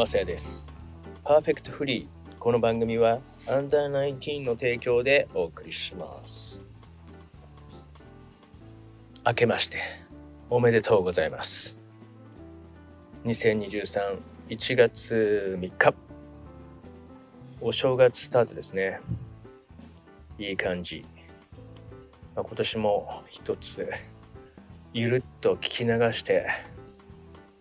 は、まさやです。パーフェクトフリー。この番組は、アンダー19の提供でお送りします。明けまして、おめでとうございます。2023、1月3日。お正月スタートですね。いい感じ。まあ、今年も一つ、ゆるっと聞き流して、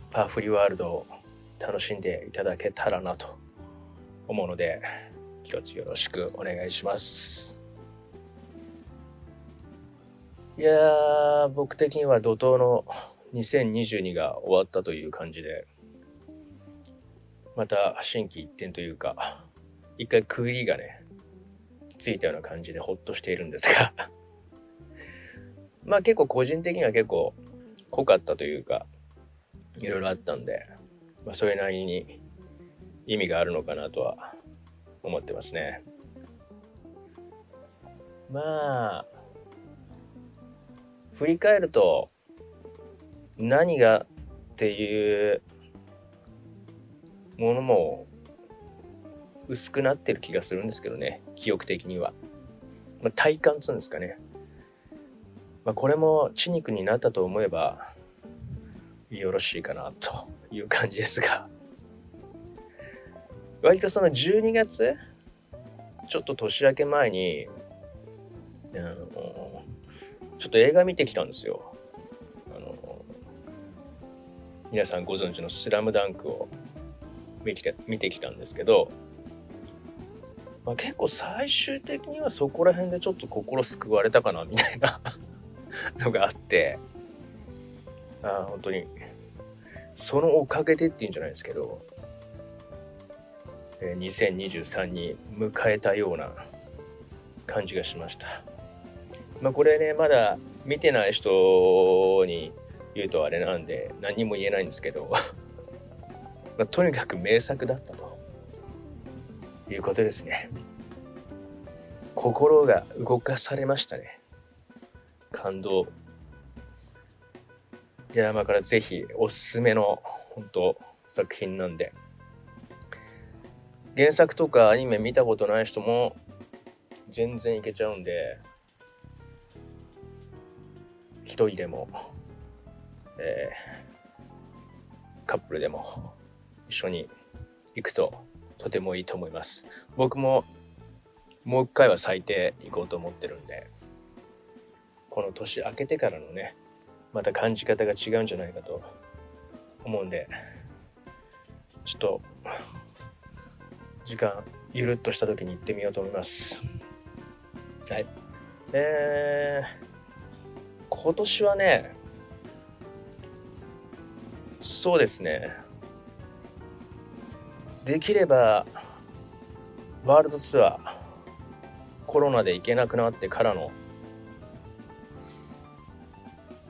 パーフリーワールドを楽しんでいただけたらなと思うので一つよろしくお願いします。いやー僕的には怒涛の2022が終わったという感じでまた心機一転というか一回区切りがねついたような感じでほっとしているんですが。まあ結構個人的には結構濃かったというかいろいろあったんで、まあ、それなりに意味があるのかなとは思ってますね。まあ、振り返ると何がっていうものも薄くなってる気がするんですけどね、記憶的には。まあ、体感っつうんですかね。まあ、これも血肉になったと思えばよろしいかなという感じですが割とその12月ちょっと年明け前に、あのちょっと映画見てきたんですよ。あの皆さんご存知の「スラムダンクを見て見てきたんですけど、まあ、結構最終的にはそこら辺でちょっと心救われたかなみたいなのがあってあ本当にそのおかげでっていうんじゃないですけど、えー、2023に迎えたような感じがしました。まあこれねまだ見てない人に言うとあれなんで何も言えないんですけど、まあ、とにかく名作だったということですね。心が動かされましたね。感動いやまあからぜひおすすめの本当作品なんで。原作とかアニメ見たことない人も全然いけちゃうんで。一人でも、えー、カップルでも一緒に行くととてもいいと思います。僕ももう一回は最低行こうと思ってるんで。この年明けてからのねまた感じ方が違うんじゃないかと思うんでちょっと時間ゆるっとした時に行ってみようと思います。はい。えー、今年はねそうですね。できればワールドツアーコロナで行けなくなってからの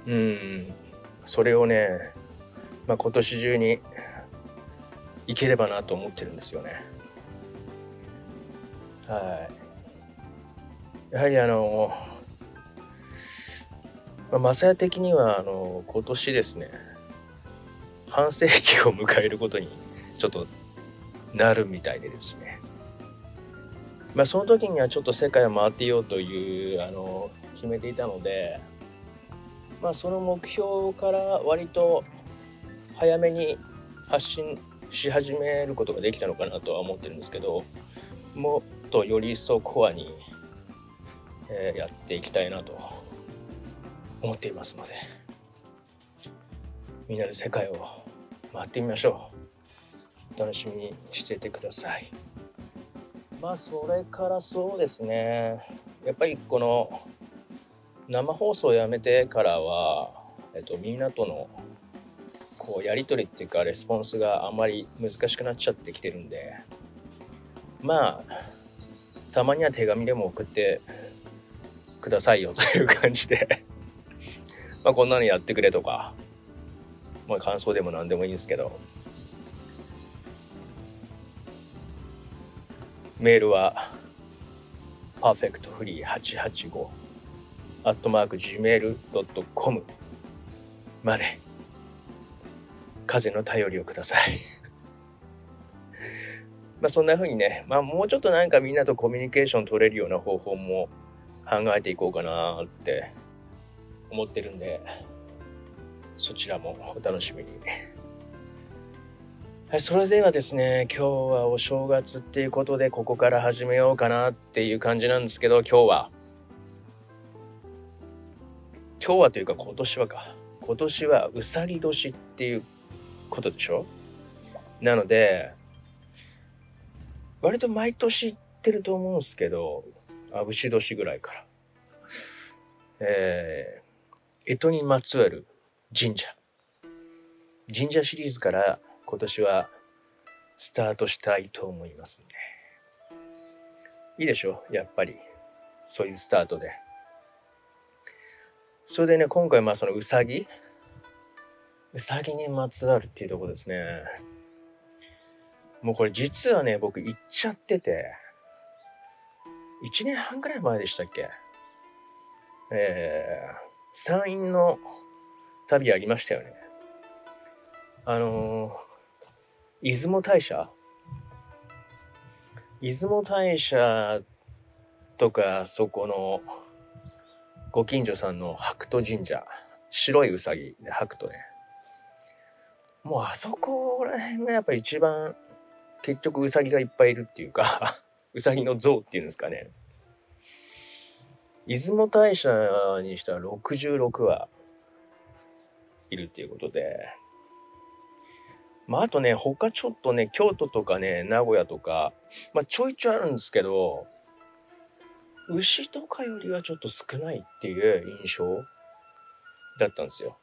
うんそれをね、まあ、今年中にいければなと思ってるんですよね。はい。やはりあの、まあ、マサヤ的にはあの今年ですね半世紀を迎えることにちょっとなるみたいでですね。まあその時にはちょっと世界を回っていようというあの決めていたのでまあ、その目標から割と早めに発信し始めることができたのかなとは思ってるんですけどもっとより一層コアに、え、やっていきたいなと思っていますのでみんなで世界を回ってみましょう。楽しみにしててください。まあそれからそうですね。やっぱりこの生放送やめてからは、えっと、みんなとのこうやり取りっていうかレスポンスがあんまり難しくなっちゃってきてるんでまあたまには手紙でも送ってくださいよという感じで まあこんなのやってくれとか、まあ、感想でも何でもいいんですけどメールは perfectfree885 アットマーク gmail.com まで風の頼りをください まあそんな風にね、まあもうちょっとなんかみんなとコミュニケーション取れるような方法も考えていこうかなって思ってるんで、そちらもお楽しみに。はい、それではですね、今日はお正月っていうことで、ここから始めようかなっていう感じなんですけど、今日は、今日はというか今年はか。今年はうさぎ年っていうことでしょ？なので、割と毎年行ってると思うんですけど、あ、牛年ぐらいから。えー、干支にまつわる神社。神社シリーズから今年はスタートしたいと思いますね。いいでしょ？やっぱり。そういうスタートで。それでね、今回まあそのうさぎうさぎにまつわるっていうとこですね。もうこれ実はね、僕行っちゃってて、1年半くらい前でしたっけ？えー、山陰の旅ありましたよね。あのー、出雲大社？出雲大社とか、そこの、ご近所さんの白兎神社、白いうさぎで白兎ね。もうあそこら辺がやっぱ一番結局ウサギがいっぱいいるっていうか ウサギの像っていうんですかね。出雲大社にしたら66羽いるっていうことで、まあ、あとね、他ちょっとね、京都とかね、名古屋とか、まあ、ちょいちょいあるんですけど、牛とかよりはちょっと少ないっていう印象だったんですよ。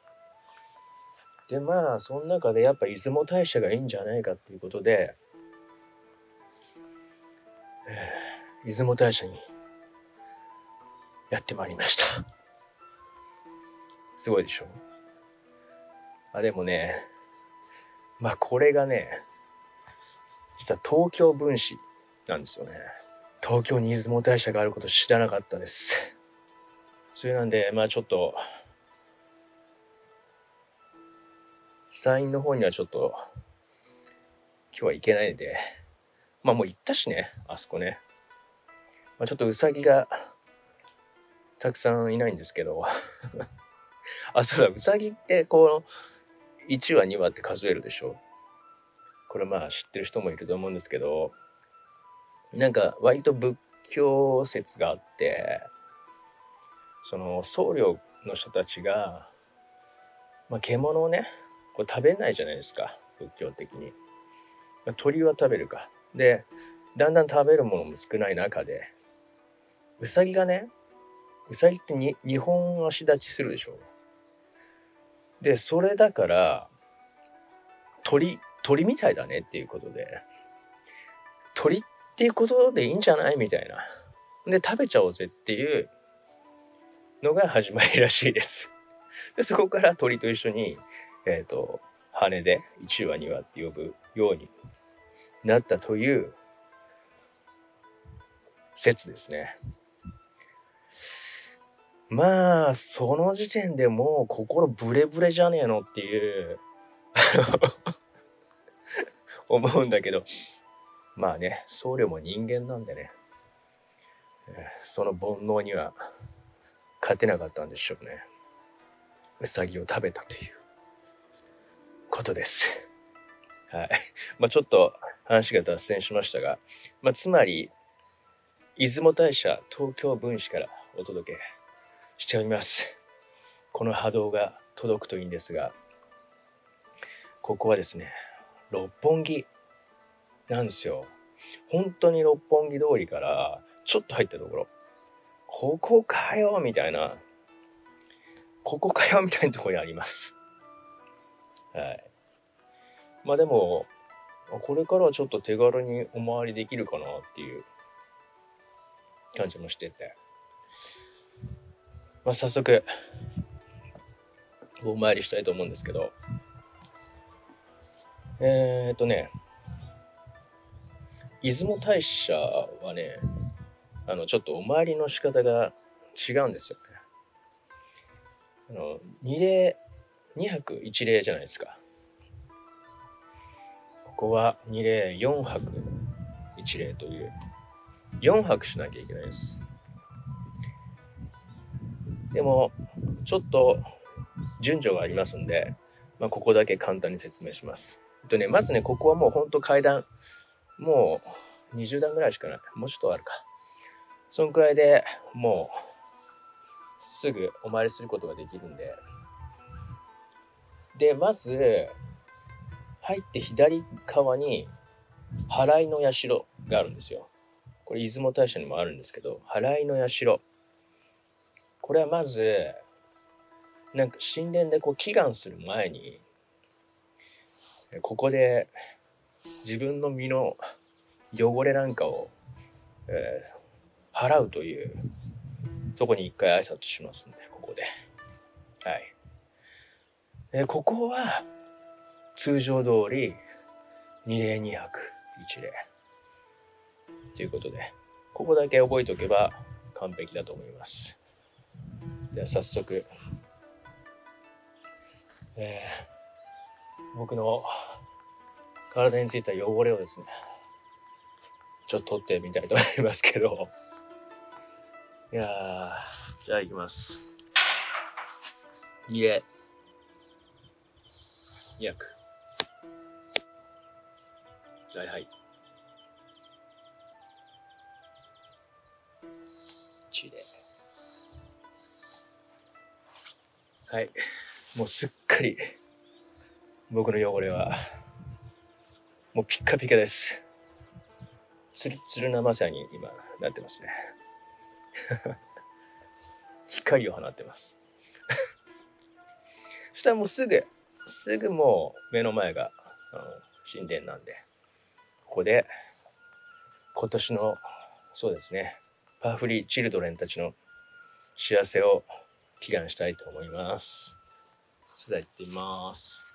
で、まあ、その中でやっぱ出雲大社がいいんじゃないかっていうことで、えー出雲大社にやってまいりました。すごいでしょ？あ、でもね、まあこれがね、実は東京分子なんですよね。東京に出雲大社があること知らなかったです。それなんで、まあちょっと、山陰の方にはちょっと、今日は行けないんで、まあもう行ったしね、あそこね。まあ、ちょっとうさぎがたくさんいないんですけど あ、そうだ、うさぎってこう、1話2話って数えるでしょこれまあ知ってる人もいると思うんですけど、なんか割と仏教説があって、その僧侶の人たちが、まあ、獣をね、これ食べないじゃないですか、仏教的に。まあ、鳥は食べるか。で、だんだん食べるものも少ない中で、うさぎがね、うさぎってに2本足立ちするでしょ。で、それだから、鳥、鳥みたいだねっていうことで、鳥っっていうことでいいんじゃない？みたいな。で、食べちゃおうぜっていうのが始まりらしいです。で、そこから鳥と一緒に、えっ、ー、と、羽で1羽2羽って呼ぶようになったという説ですね。まあ、その時点でもう心ブレブレじゃねえのっていう 思うんだけど、まあね、僧侶も人間なんでね、その煩悩には勝てなかったんでしょうね。うさぎを食べたということです。はい。まあちょっと話が脱線しましたが、まあつまり、出雲大社東京分子からお届けしております。この波動が届くといいんですが、ここはですね、六本木なんですよ。本当に六本木通りからちょっと入ったところ、ここかよみたいな、ここかよみたいなところにあります。はい。まあでも、これからはちょっと手軽にお回りできるかなっていう感じもしてて。まあ、早速、お参りしたいと思うんですけど、えー、っとね、出雲大社はね、あの、ちょっとお参りの仕方が違うんですよね。あの、二礼、二泊一礼じゃないですか。ここは二礼四泊一礼という4拍しなきゃいけないです。でも、ちょっと順序がありますんで、まあ、ここだけ簡単に説明します。とね、まずね、ここはもうほんと階段、もう20段ぐらいしかない。もうちょっとあるか。そのくらいでもうすぐお参りすることができるんで。で、まず、入って左側に、払いの社があるんですよ。これ、出雲大社にもあるんですけど、払いの社。これはまず、なんか神殿でこう祈願する前に、ここで自分の身の汚れなんかを、えー、払うというそこに一回挨拶しますんで、ここで。はい。えここは、通常通り、二礼二拍、一礼。ということで、ここだけ覚えておけば完璧だと思います。では早速、えー、僕の体についた汚れをですね、ちょっと取ってみたいと思いますけど、いやー、じゃあ行きます。いえ。200。はいはい。1で。はい。もうすっかり、僕の汚れは、もうピッカピカです。ツルツルなまさに今なってますね。光を放ってます。そしたらもうすぐ、すぐもう目の前が、あの神殿なんで、ここで今年の、そうですね、パーフリーチルドレンたちの幸せを祈願したいと思います。それでは行ってみます。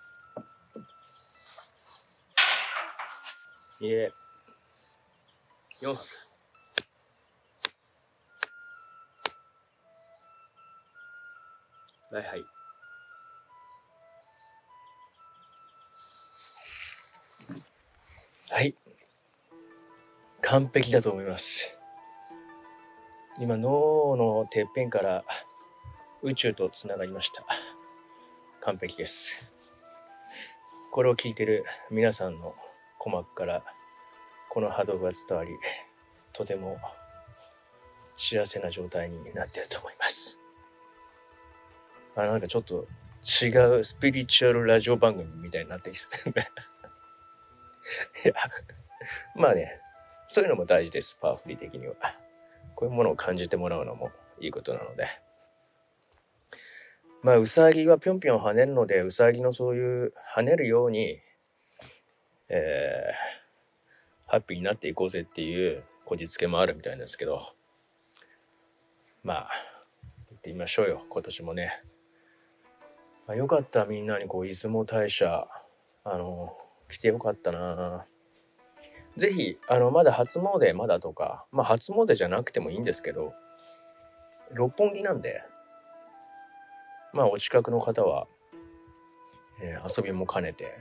いえ、4泊。はいはい。はい。完璧だと思います。今、脳のてっぺんから宇宙とつながりました。完璧です。これを聞いてる皆さんの鼓膜からこの波動が伝わり、とても幸せな状態になっていると思います。あなんかちょっと違うスピリチュアルラジオ番組みたいになってきてるね いや、まあね、そういうのも大事です、パワフリー的には。こういうものを感じてもらうのもいいことなので。まあ、うさぎはぴょんぴょん跳ねるので、うさぎのそういう跳ねるように、えー、ハッピーになっていこうぜっていうこじつけもあるみたいですけど、まあ、行ってみましょうよ、今年もね。あ、よかった、みんなにこう、出雲大社、あの、来てよかったな。ぜひ、あの、まだ初詣まだとか、まあ初詣じゃなくてもいいんですけど、六本木なんで、まあお近くの方は、えー、遊びも兼ねて、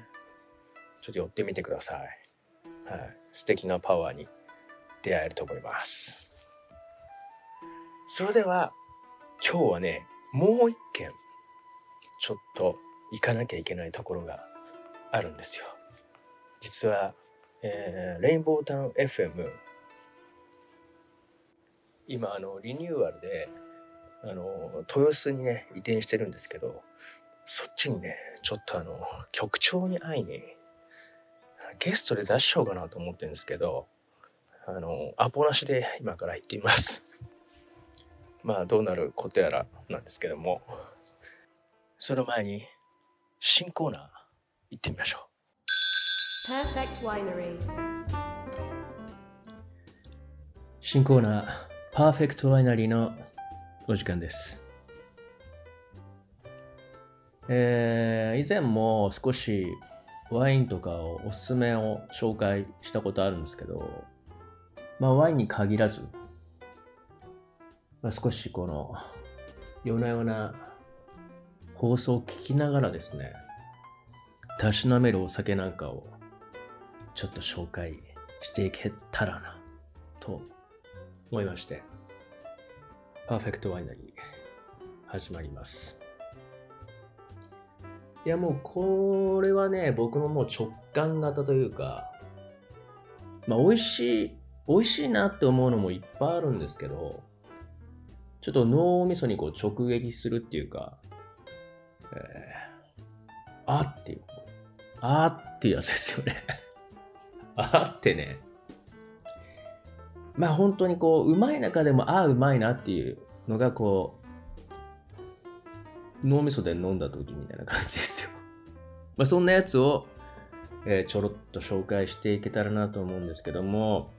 ちょっと寄ってみてください。はい。素敵なパワーに出会えると思います。それでは、今日はね、もう一件、ちょっと行かなきゃいけないところがあるんですよ。実は、えー、レインボータウン FM 今あのリニューアルであの豊洲にね移転してるんですけどそっちにねちょっとあの局長に会いにゲストで出しちゃおうかなと思ってるんですけどあのアポなしで今から行ってみます まあどうなることやらなんですけどもその前に新コーナー行ってみましょう。Perfect Winery 新コーナーパーフェクトワイナリーのお時間です。えー、以前も少しワインとかをおすすめを紹介したことあるんですけど、まあワインに限らず、まあ、少しこの夜な夜な放送を聞きながらですね、たしなめるお酒なんかをちょっと紹介していけたらなと思いましてパーフェクトワイナリー始まります。いやもうこれはね僕のもう直感型というかまあ美味しい美味しいなって思うのもいっぱいあるんですけどちょっと脳みそにこう直撃するっていうか、えー、あっていう、あっていうやつですよね。あってね、まあ本当にこう、うまい中でも、ああ、うまいなっていうのがこう、脳みそで飲んだ時みたいな感じですよ。まあそんなやつを、えー、ちょろっと紹介していけたらなと思うんですけども、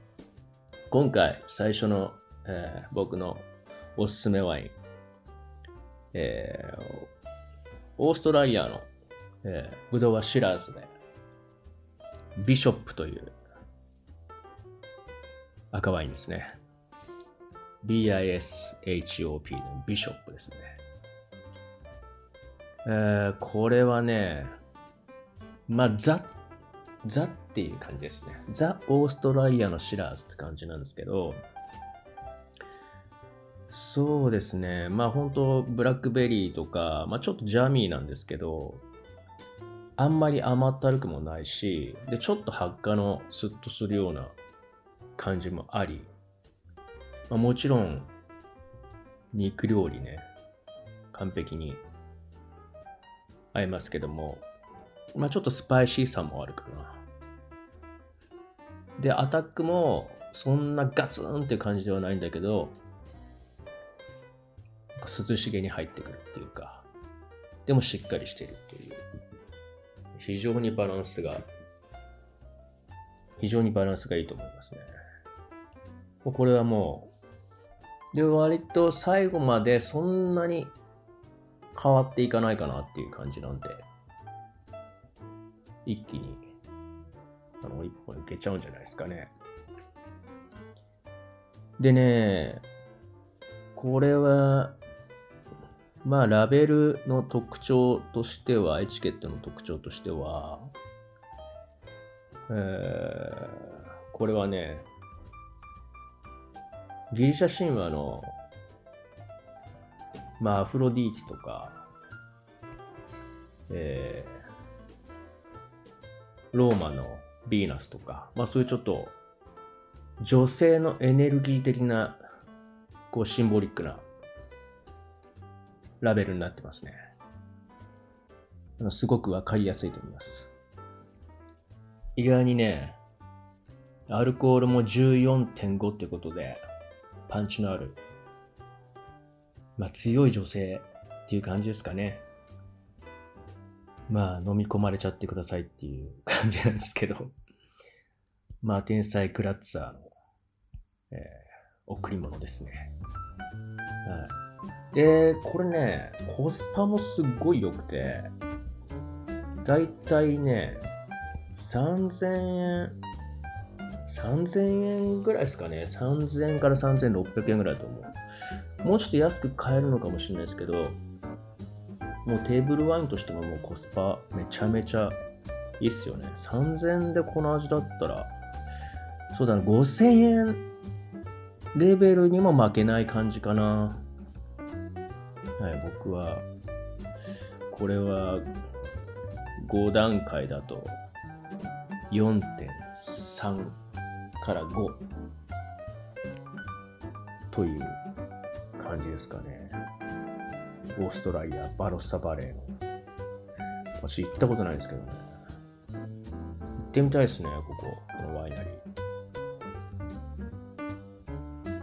今回最初の、えー、僕のおすすめワイン。えー、オーストラリアの、えー、ブドウはシラーズで、ビショップという赤ワインですね。BISHOP のビショップですね。えー、これはね、まあ、ザ、ザっていう感じですね。ザ・オーストラリアのシラーズって感じなんですけど、そうですね。まあ本当ブラックベリーとか、まあちょっとジャミーなんですけど、あんまり甘ったるくもないし、で、ちょっと発火のスッとするような感じもあり、まあ、もちろん肉料理ね、完璧に合いますけども、まあちょっとスパイシーさもあるかな。で、アタックもそんなガツンって感じではないんだけど、涼しげに入ってくるっていうか、でもしっかりしているという、非常にバランスが、非常にバランスがいいと思いますね。これはもう、で、割と最後までそんなに変わっていかないかなっていう感じなんで、一気に、あの、一本いけちゃうんじゃないですかね。でね、これは、まあ、ラベルの特徴としては、エチケットの特徴としては、えー、これはね、ギリシャ神話の、まあ、アフロディーテとか、えー、ローマのヴィーナスとか、まあそういうちょっと女性のエネルギー的なこうシンボリックなラベルになってますね。すごくわかりやすいと思います。意外にね、アルコールも14.5ってことで、パンチのある、まあ強い女性っていう感じですかね。まあ飲み込まれちゃってくださいっていう感じなんですけど、まあ天才クラッツァーの、えー、贈り物ですね。はい。で、これね、コスパもすごい良くて、だいたいね、3000円、3000円ぐらいですかね。3000円から3600円ぐらいだと思う。もうちょっと安く買えるのかもしれないですけど、もうテーブルワインとしてももうコスパめちゃめちゃいいっすよね。3000円でこの味だったら、そうだな、5000円レベルにも負けない感じかな。はい、僕は、これは5段階だと4.3から5という感じですかね。オーストラリア、バロッサバレーの。私行ったことないですけどね。行ってみたいですね、ここ、このワイナリ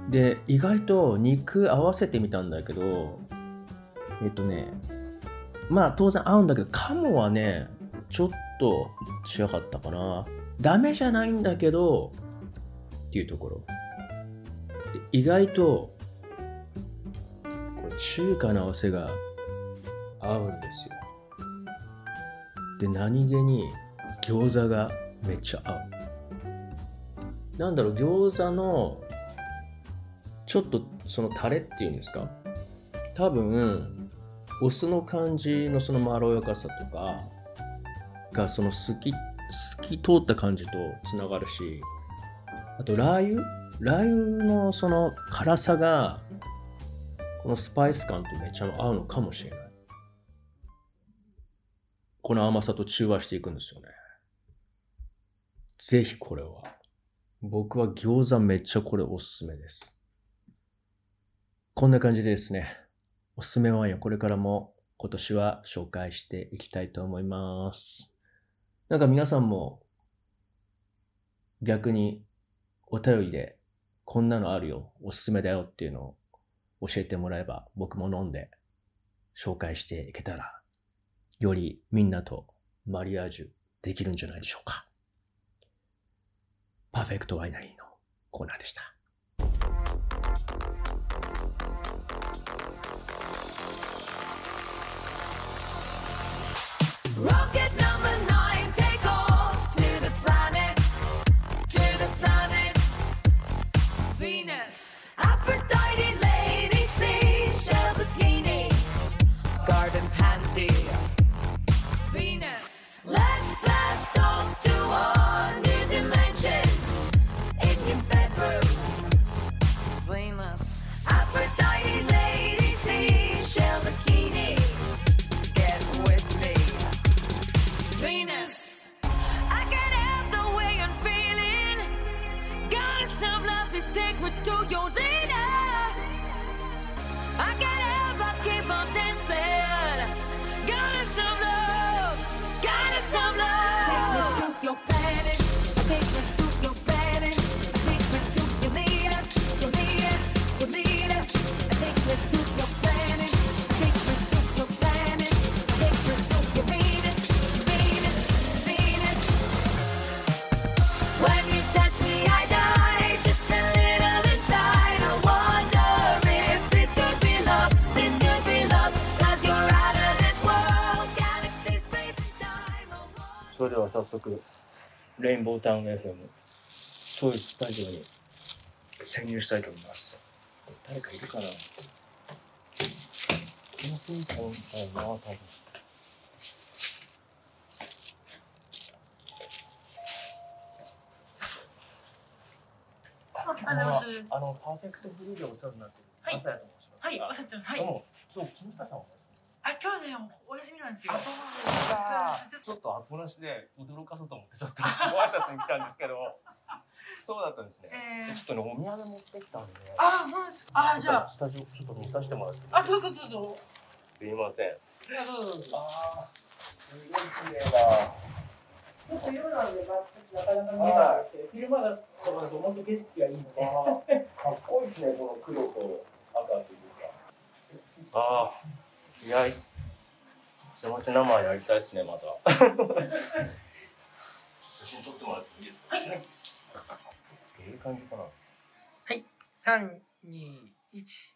ー。で、意外と肉合わせてみたんだけど、えっとね、まあ当然合うんだけど、カモはね、ちょっと違かったかな。ダメじゃないんだけど、っていうところ。意外と、中華の合わせが合うんですよ。で、何気に餃子がめっちゃ合う。なんだろう、餃子のちょっとそのタレっていうんですか？多分お酢の感じのそのまろやかさとかがその透き透き通った感じとつながるしあとラー油？ラー油のその辛さがこのスパイス感とめっちゃ合うのかもしれない。この甘さと中和していくんですよね。ぜひこれは。僕は餃子めっちゃこれおすすめです。こんな感じでですね。おすすめワインをこれからも今年は紹介していきたいと思います。なんか皆さんも逆にお便りでこんなのあるよ、おすすめだよっていうのを教えてもらえば僕も飲んで紹介していけたらよりみんなとマリアージュできるんじゃないでしょうか。パーフェクトワイナリーのコーナーでした。Rocket 速。レインボータウン FM トイスタジオに。潜入したいと思います。誰かいるかな？このピンポンだよな多分あの、パーフェクトブルーでお世話になってる、はい、朝やと申します。はい、お世話になってます。はい。どうも、今日、金田さんあ、今日ね、お休みなんですよ。あ、そうなんですか。ちょっとアポなしで驚かそうと思って、ちょっとご挨拶に来たんですけど。そうだったんですね。えー、ちょっとね、お土産持ってきたんで。あ、そうですか。あ、じゃあ。スタジオ、ちょっと見させてもらって。あ、そうそうそうそう。すいません。いや、どうぞどうぞ。あすごい綺麗だ。ちょっと夜なんで、まあ、なかなか見えないですけど、昼間だとかだと、本当景色がいいので。かっこいいですね、この黒と赤というか。ああ。いや、下町生やりたいですね、また。写真撮ってもらっていいですか？はい。ええ感じかな。はい、三、二、一。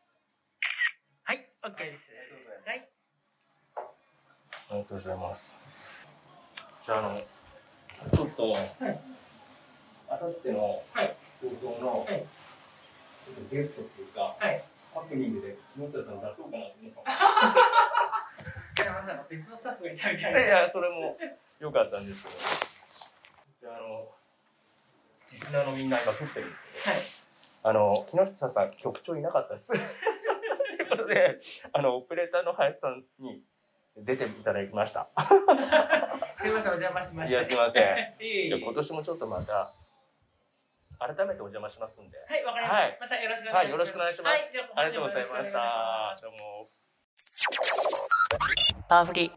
はい、オッケーです。はい。ありがとうございます。じゃあ、あの、ちょっと、はい、あさっての放送の、はい、ちょっとゲストっていうか、はい、ハプニングで木下さん出そうかなと思った別のスタッフがいたみたいな。いや、それも良かったんですけど。じゃあ、あの、リスナーのみんな今撮ってるんですけど、はい、あの、木下さん、局長いなかったです。ということで、あの、オペレーターの林さんに出ていただきました。すみません、お邪魔しました。いや、すみません。いや今年もちょっとまた、改めてお邪魔しますんで。はい、わかりました。はい、またよろしくお願いします。はい、よろしくお願いします。はい、ありがとうございました。どうも。パワフリー。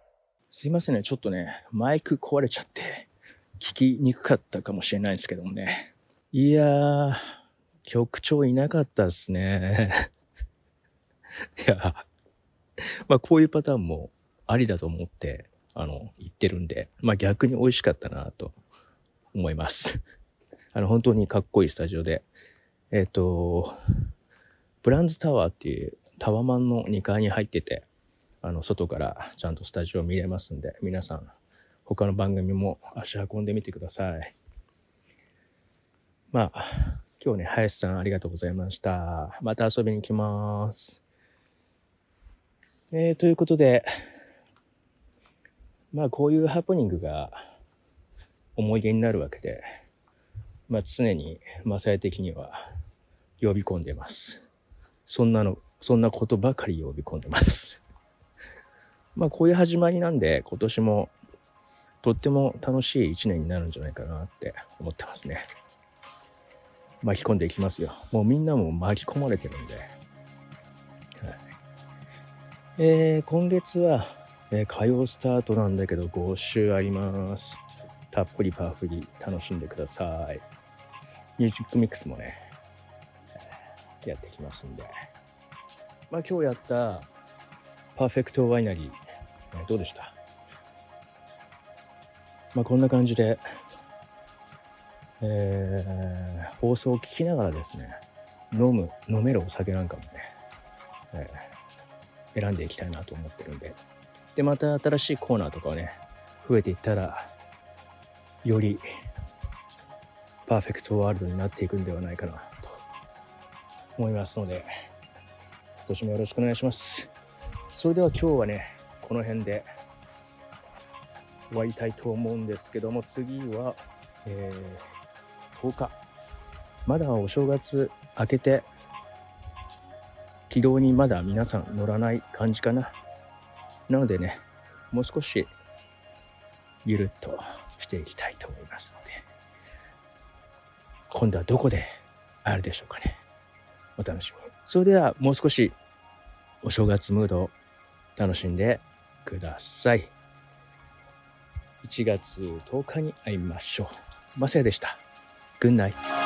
すいませんね、ちょっとね、マイク壊れちゃって、聞きにくかったかもしれないですけどもね。いやー、局長いなかったですね。いや、まあこういうパターンもありだと思って、あの、言ってるんで、まあ逆に美味しかったなと思います。あの、本当にかっこいいスタジオで、えっ、と、ブランズタワーっていうタワマンの2階に入ってて、あの、外からちゃんとスタジオ見れますんで、皆さん、他の番組も足運んでみてください。まあ、今日ね、林さんありがとうございました。また遊びに来ます。えー、ということで、まあ、こういうハプニングが思い出になるわけで、まあ常にマサヤ的には呼び込んでます。そんなの、そんなことばかり呼び込んでます。まあこういう始まりなんで今年もとっても楽しい一年になるんじゃないかなって思ってますね。巻き込んでいきますよ。もうみんなも巻き込まれてるんで。はい、えー、今月は、えー火曜スタートなんだけど5週あります。たっぷりパワフリ楽しんでください。ミュージックミックスもね、やってきますんで。まあ今日やったパーフェクトワイナリー、えーどうでした？まあこんな感じで、えー放送を聞きながらですね、飲む、飲めるお酒なんかもね、えー選んでいきたいなと思ってるんで。で、また新しいコーナーとかをね、増えていったら、よりパーフェクトワールドになっていくんではないかなと思いますので、今年もよろしくお願いします。それでは今日はね、この辺で終わりたいと思うんですけども、次は、えー10日。まだお正月明けて、軌道にまだ皆さん乗らない感じかな。なのでね、もう少しゆるっとしていきたいと思います、今度はどこで会えるでしょうかね。お楽しみに。それではもう少しお正月ムードを楽しんでください。1月10日に会いましょう。マセでした。グンナイ。